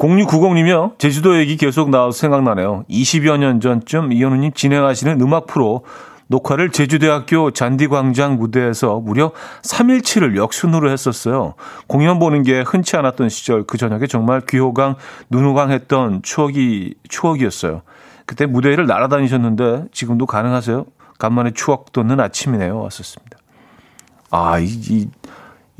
A: 0690님이요. 제주도 얘기 계속 나와서 생각나네요. 20여 년 전쯤 이현우님 진행하시는 음악 프로 녹화를 제주대학교 잔디광장 무대에서 무려 3일치를 역순으로 했었어요. 공연 보는 게 흔치 않았던 시절 그 저녁에 정말 귀호강, 눈호강 했던 추억이, 추억이었어요. 그때 무대를 날아다니셨는데 지금도 가능하세요? 간만에 추억 돋는 아침이네요. 왔었습니다. 아, 이, 이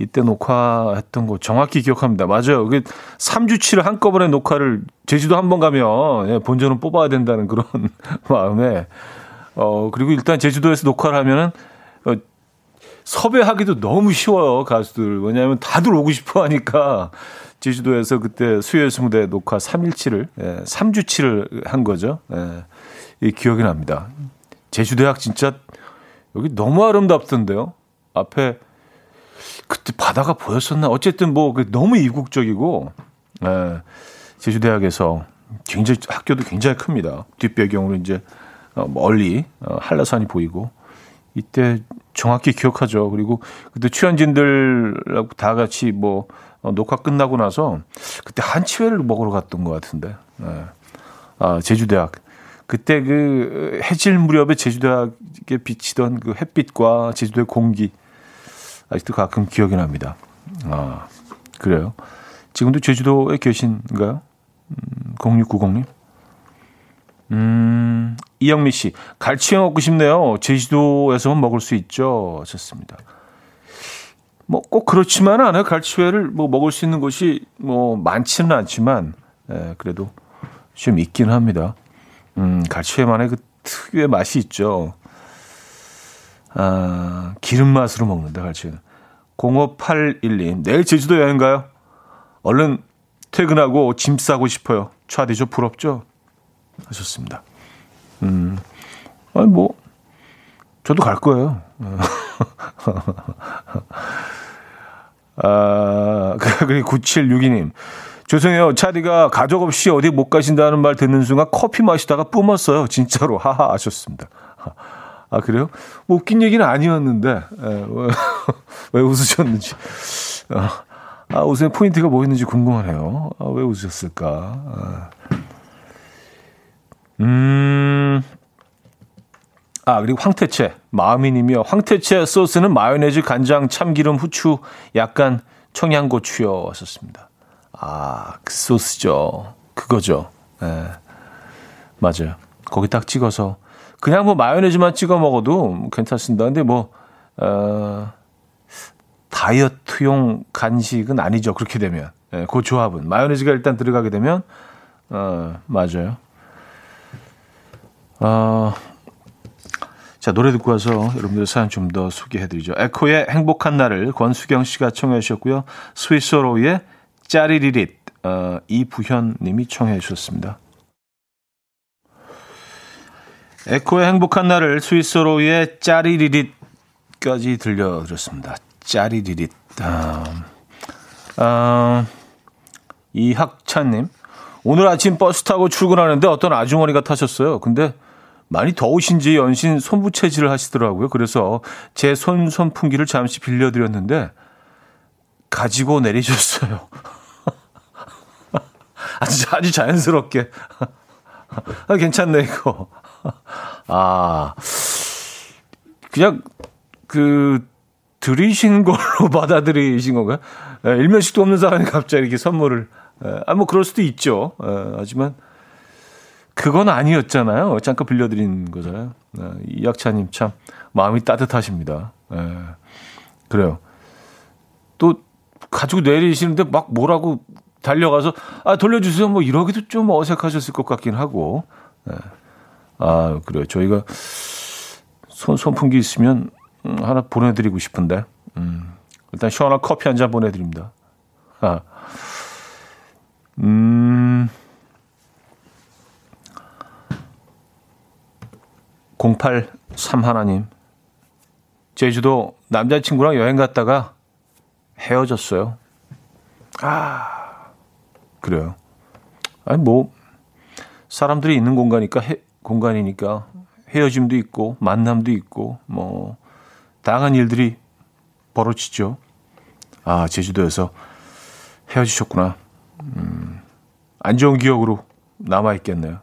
A: 이때 녹화했던 거 정확히 기억합니다. 맞아요. 그 3주치를 한꺼번에 녹화를 제주도 한 번 가면 예, 본전은 뽑아야 된다는 그런 마음에 어 그리고 일단 제주도에서 녹화를 하면은 어, 섭외하기도 너무 쉬워요 가수들 왜냐하면 다들 오고 싶어 하니까 제주도에서 그때 수요일 승대 녹화 3일치를, 예, 3주치를 한 거죠. 예, 이 기억이 납니다. 제주대학 진짜 여기 너무 아름답던데요. 앞에 그때 바다가 보였었나? 어쨌든 뭐그 너무 이국적이고, 예, 제주 대학에서 굉장히 학교도 굉장히 큽니다. 뒷배경으로 이제 어, 멀리 어, 한라산이 보이고 이때 정확히 기억하죠. 그리고 그때 출연진들 다 같이 뭐 어, 녹화 끝나고 나서 그때 한치회를 먹으러 갔던 것 같은데. 네. 아, 제주대학. 그때 그 해질 무렵에 제주대학에 비치던 그 햇빛과 제주도의 공기 아직도 가끔 기억이 납니다. 아, 그래요. 지금도 제주도에 계신가요? 음, 0690님? 음, 이영미 씨, 갈치회 먹고 싶네요. 제주도에서만 먹을 수 있죠. 좋습니다. 뭐 꼭 그렇지만은 않아요. 갈치회를 뭐 먹을 수 있는 곳이 뭐 많지는 않지만, 예, 그래도 좀 있긴 합니다. 음, 갈치회만의 그 특유의 맛이 있죠. 아, 기름 맛으로 먹는다, 갈치회는. 0581님, 내일 제주도 여행 가요? 얼른 퇴근하고 짐 싸고 싶어요. 차디죠 부럽죠? 하셨습니다. 음, 아니, 뭐, 저도 갈 거예요. 아, 그리고 9762님. 죄송해요. 차디가 가족 없이 어디 못 가신다는 말 듣는 순간 커피 마시다가 뿜었어요. 진짜로. 하하 하셨습니다. 아, 그래요? 뭐 웃긴 얘기는 아니었는데, 에, 왜, 왜 웃으셨는지. 아, 아, 웃음의 포인트가 뭐였는지 궁금하네요. 아, 왜 웃으셨을까? 아. 음. 아, 그리고 황태채. 마음이님이요. 황태채 소스는 마요네즈, 간장, 참기름, 후추, 약간 청양고추요. 왔었습니다. 아, 그 소스죠. 그거죠. 예. 네. 맞아요. 거기 딱 찍어서. 그냥 뭐 마요네즈만 찍어 먹어도 괜찮습니다. 근데 뭐, 어, 다이어트용 간식은 아니죠. 그렇게 되면. 예, 그 조합은. 마요네즈가 일단 들어가게 되면, 어, 맞아요. 어, 자, 노래 듣고 와서 여러분들 사연 좀 더 소개해드리죠. 에코의 행복한 날을 권수경 씨가 청해 주셨고요. 스위스로의 짜리리릿, 어, 이부현 님이 청해 주셨습니다. 에코의 행복한 날을 스위스로의 짜리리릿까지 들려드렸습니다. 짜리리릿. 아, 아, 이학찬님. 오늘 아침 버스 타고 출근하는데 어떤 아주머니가 타셨어요. 근데 많이 더우신지 연신 손부채질을 하시더라고요. 그래서 제 손 선풍기를 잠시 빌려드렸는데 가지고 내리셨어요. 아주, 아주 자연스럽게. 아, 괜찮네, 이거. 아, 그냥, 그, 드리신 걸로 받아들이신 건가요? 예, 일면식도 없는 사람이 갑자기 이렇게 선물을. 예, 아, 뭐, 그럴 수도 있죠. 예, 하지만, 그건 아니었잖아요. 잠깐 빌려드린 거잖아요. 예, 이약차님 참 마음이 따뜻하십니다. 예, 그래요. 또, 가지고 내리시는데 막 뭐라고 달려가서, 아, 돌려주세요. 뭐, 이러기도 좀 어색하셨을 것 같긴 하고. 예. 아, 그래요. 저희가 손, 선풍기 있으면 음, 하나 보내드리고 싶은데. 음, 일단 시원한 커피 한 잔 보내드립니다. 아, 음, 083 하나님. 제주도 남자친구랑 여행 갔다가 헤어졌어요. 아, 그래요. 아니, 뭐, 사람들이 있는 공간이니까, 해, 공간이니까 헤어짐도 있고, 만남도 있고, 뭐, 다양한 일들이 벌어지죠. 아, 제주도에서 헤어지셨구나. 음, 안 좋은 기억으로 남아 있겠네요.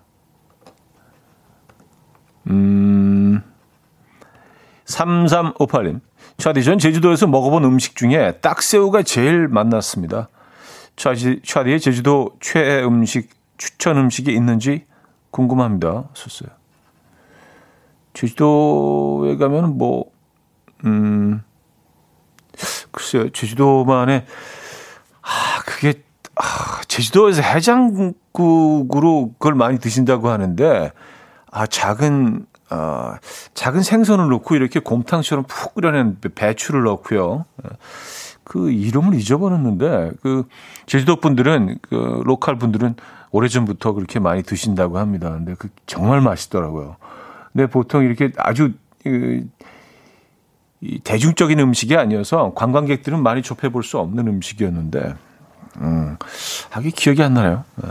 A: 음, 3358님. 차디, 전 제주도에서 먹어본 음식 중에 딱새우가 제일 맛났습니다. 차디, 차디의 제주도 최애 음식, 추천 음식이 있는지 궁금합니다. 썼어요. 제주도에 가면 뭐, 음, 글쎄요, 제주도만의, 아, 그게, 아, 제주도에서 해장국으로 그걸 많이 드신다고 하는데, 아, 작은, 어, 작은 생선을 넣고 이렇게 곰탕처럼 푹 끓여낸 배추를 넣고요. 그 이름을 잊어버렸는데 그 제주도 분들은 그 로컬 분들은 오래전부터 그렇게 많이 드신다고 합니다. 근데 그 정말 맛있더라고요. 근데 보통 이렇게 아주 그, 이 대중적인 음식이 아니어서 관광객들은 많이 접해 볼 수 없는 음식이었는데, 음, 하기 기억이 안 나네요. 네.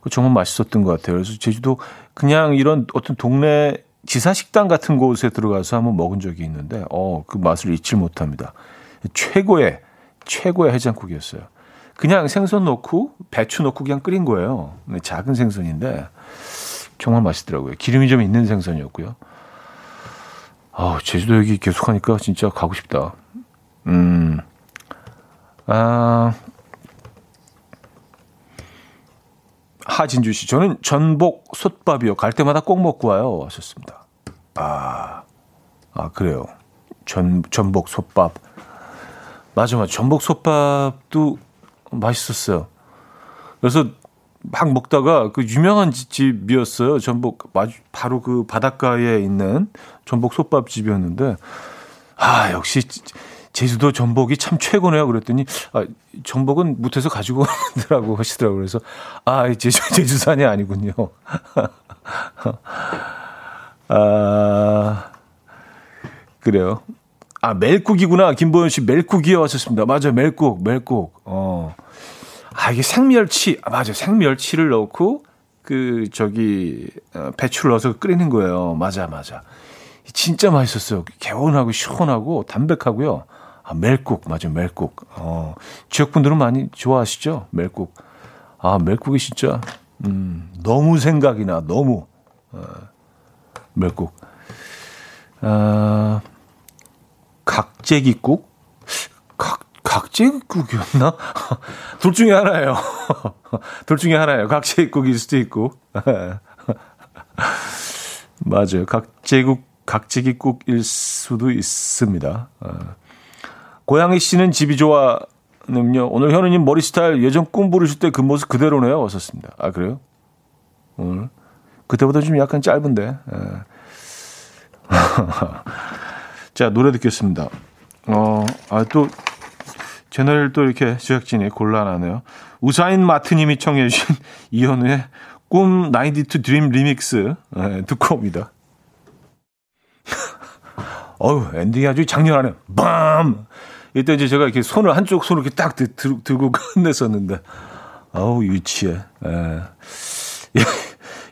A: 그 정말 맛있었던 것 같아요. 그래서 제주도 그냥 이런 어떤 동네 지사식당 같은 곳에 들어가서 한번 먹은 적이 있는데, 어, 그 맛을 잊지 못합니다. 최고의, 최고의 해장국이었어요. 그냥 생선 넣고 배추 넣고 그냥 끓인 거예요. 작은 생선인데 정말 맛있더라고요. 기름이 좀 있는 생선이었고요. 아, 제주도 여기 계속 하니까 진짜 가고 싶다. 음. 아. 하진주 씨, 저는 전복 솥밥이요. 갈 때마다 꼭 먹고 와요. 하셨습니다. 아, 아, 그래요. 전, 전복 솥밥. 맞아, 맞아. 전복 솥밥도 맛있었어요. 그래서 막 먹다가 그 유명한 집이었어요. 전복 바로 그 바닷가에 있는 전복 솥밥 집이었는데 아 역시 제주도 전복이 참 최고네요. 그랬더니 아, 전복은 못해서 가지고 오더라고 하시더라고요. 그래서 아 제주 제주산이 아니군요. 아 그래요. 아, 멜국이구나. 김보현 씨, 멜국이 왔었습니다. 맞아요. 멜국, 멜국. 어. 아, 이게 생멸치. 아, 맞아요. 생멸치를 넣고, 그, 저기, 어, 배추를 넣어서 끓이는 거예요. 맞아, 맞아. 진짜 맛있었어요. 개운하고 시원하고 담백하고요. 아, 멜국. 맞아요. 멜국. 어. 지역 분들은 많이 좋아하시죠? 멜국. 아, 멜국이 진짜, 음, 너무 생각이 나. 너무. 어, 멜국. 아, 각재기국? 각, 각재기국이었나? 둘 중에 하나예요. 둘 중에 하나예요. 각재기국일 수도 있고. 맞아요. 각재국, 각재기국일 수도 있습니다. 어. 고양이 씨는 집이 좋아. 는요. 오늘 현우님 머리 스타일 예전 꿈 부르실 때 그 모습 그대로네요. 왔었습니다. 아, 그래요? 오늘. 그때보다 좀 약간 짧은데. 예. 자, 노래 듣겠습니다. 어, 아, 또, 채널 또 이렇게 제작진이 곤란하네요. 우사인 마트님이 청해주신 이현우의 꿈 92 dream remix 네, 듣고 옵니다. 어우, 엔딩이 아주 장렬하네요. 빰! 이때 이제 제가 이렇게 손을, 한쪽 손을 이렇게 딱 들, 들고 끝냈었는데, 아우, 유치해. 예.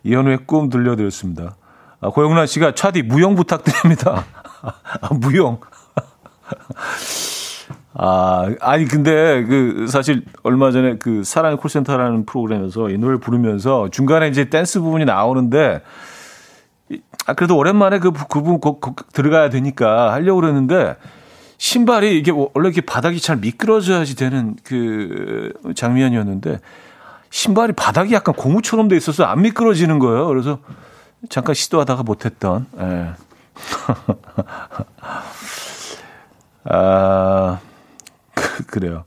A: 이현우의 꿈 들려드렸습니다. 아, 고영란 씨가 차디 무용 부탁드립니다. 아, 무용. 아, 아니, 근데, 그, 사실, 얼마 전에 그, 사랑의 콜센터라는 프로그램에서 이 노래를 부르면서 중간에 이제 댄스 부분이 나오는데, 아, 그래도 오랜만에 그, 그 부분 꼭, 꼭 들어가야 되니까 하려고 그랬는데, 신발이 이게 원래 이렇게 바닥이 잘 미끄러져야지 되는 그 장면이었는데, 신발이 바닥이 약간 고무처럼 돼 있어서 안 미끄러지는 거예요. 그래서 잠깐 시도하다가 못했던, 예. 아, 그, 래요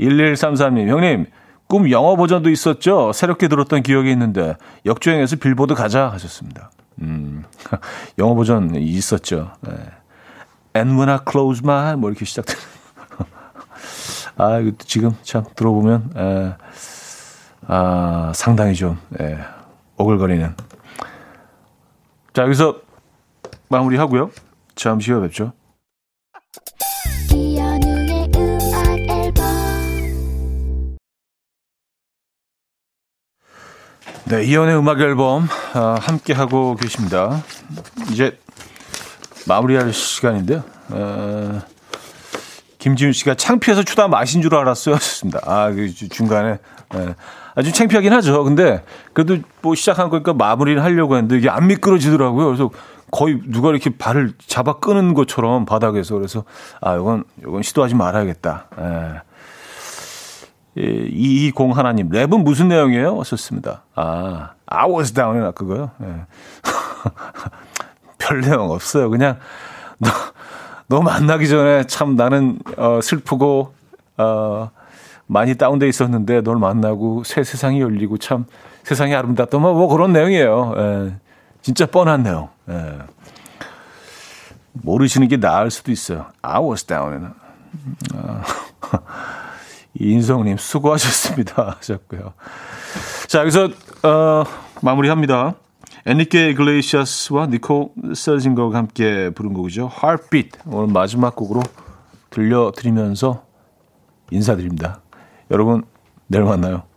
A: 1133님, 형님, 꿈 영어 버전도 있었죠? 새롭게 들었던 기억이 있는데, 역주행해서 빌보드 가자 하셨습니다. 음, 영어 버전 있었죠. 네. And when I close my, 뭐 이렇게 시작되는. 아, 이거 지금 참 들어보면, 에, 아, 상당히 좀, 에, 오글거리는. 자, 여기서 마무리하고요. 잠시 후에 뵙죠. 네, 이연의 음악 앨범 어, 함께 하고 계십니다. 이제 마무리할 시간인데요. 어, 김지훈 씨가 창피해서 추다 마신 줄 알았어요. 좋습니다. 아, 그 중간에 네. 아주 창피하긴 하죠. 근데 그래도 뭐 시작한 거니까 마무리를 하려고 했는데 이게 안 미끄러지더라고요. 그래서 거의 누가 이렇게 발을 잡아 끄는 것처럼 바닥에서 그래서 아 이건 이건 시도하지 말아야겠다. 예. 예, 220 하나님 랩은 무슨 내용이에요? 썼습니다. 아 I was down이나 그거요. 예. 별 내용 없어요. 그냥 너, 너 만나기 전에 참 나는 어, 슬프고 어, 많이 다운돼 있었는데 널 만나고 새 세상이 열리고 참 세상이 아름답다 뭐, 뭐 그런 내용이에요. 예. 진짜 뻔한 내용. 예. 모르시는 게 나을 수도 있어요. I was down. 아, 인성님 수고하셨습니다 하셨고요. 자 여기서 어, 마무리합니다. 애니케 이글레시아스와 니콜 셀징거가 함께 부른 곡이죠. Heartbeat 오늘 마지막 곡으로 들려드리면서 인사드립니다. 여러분 내일 만나요.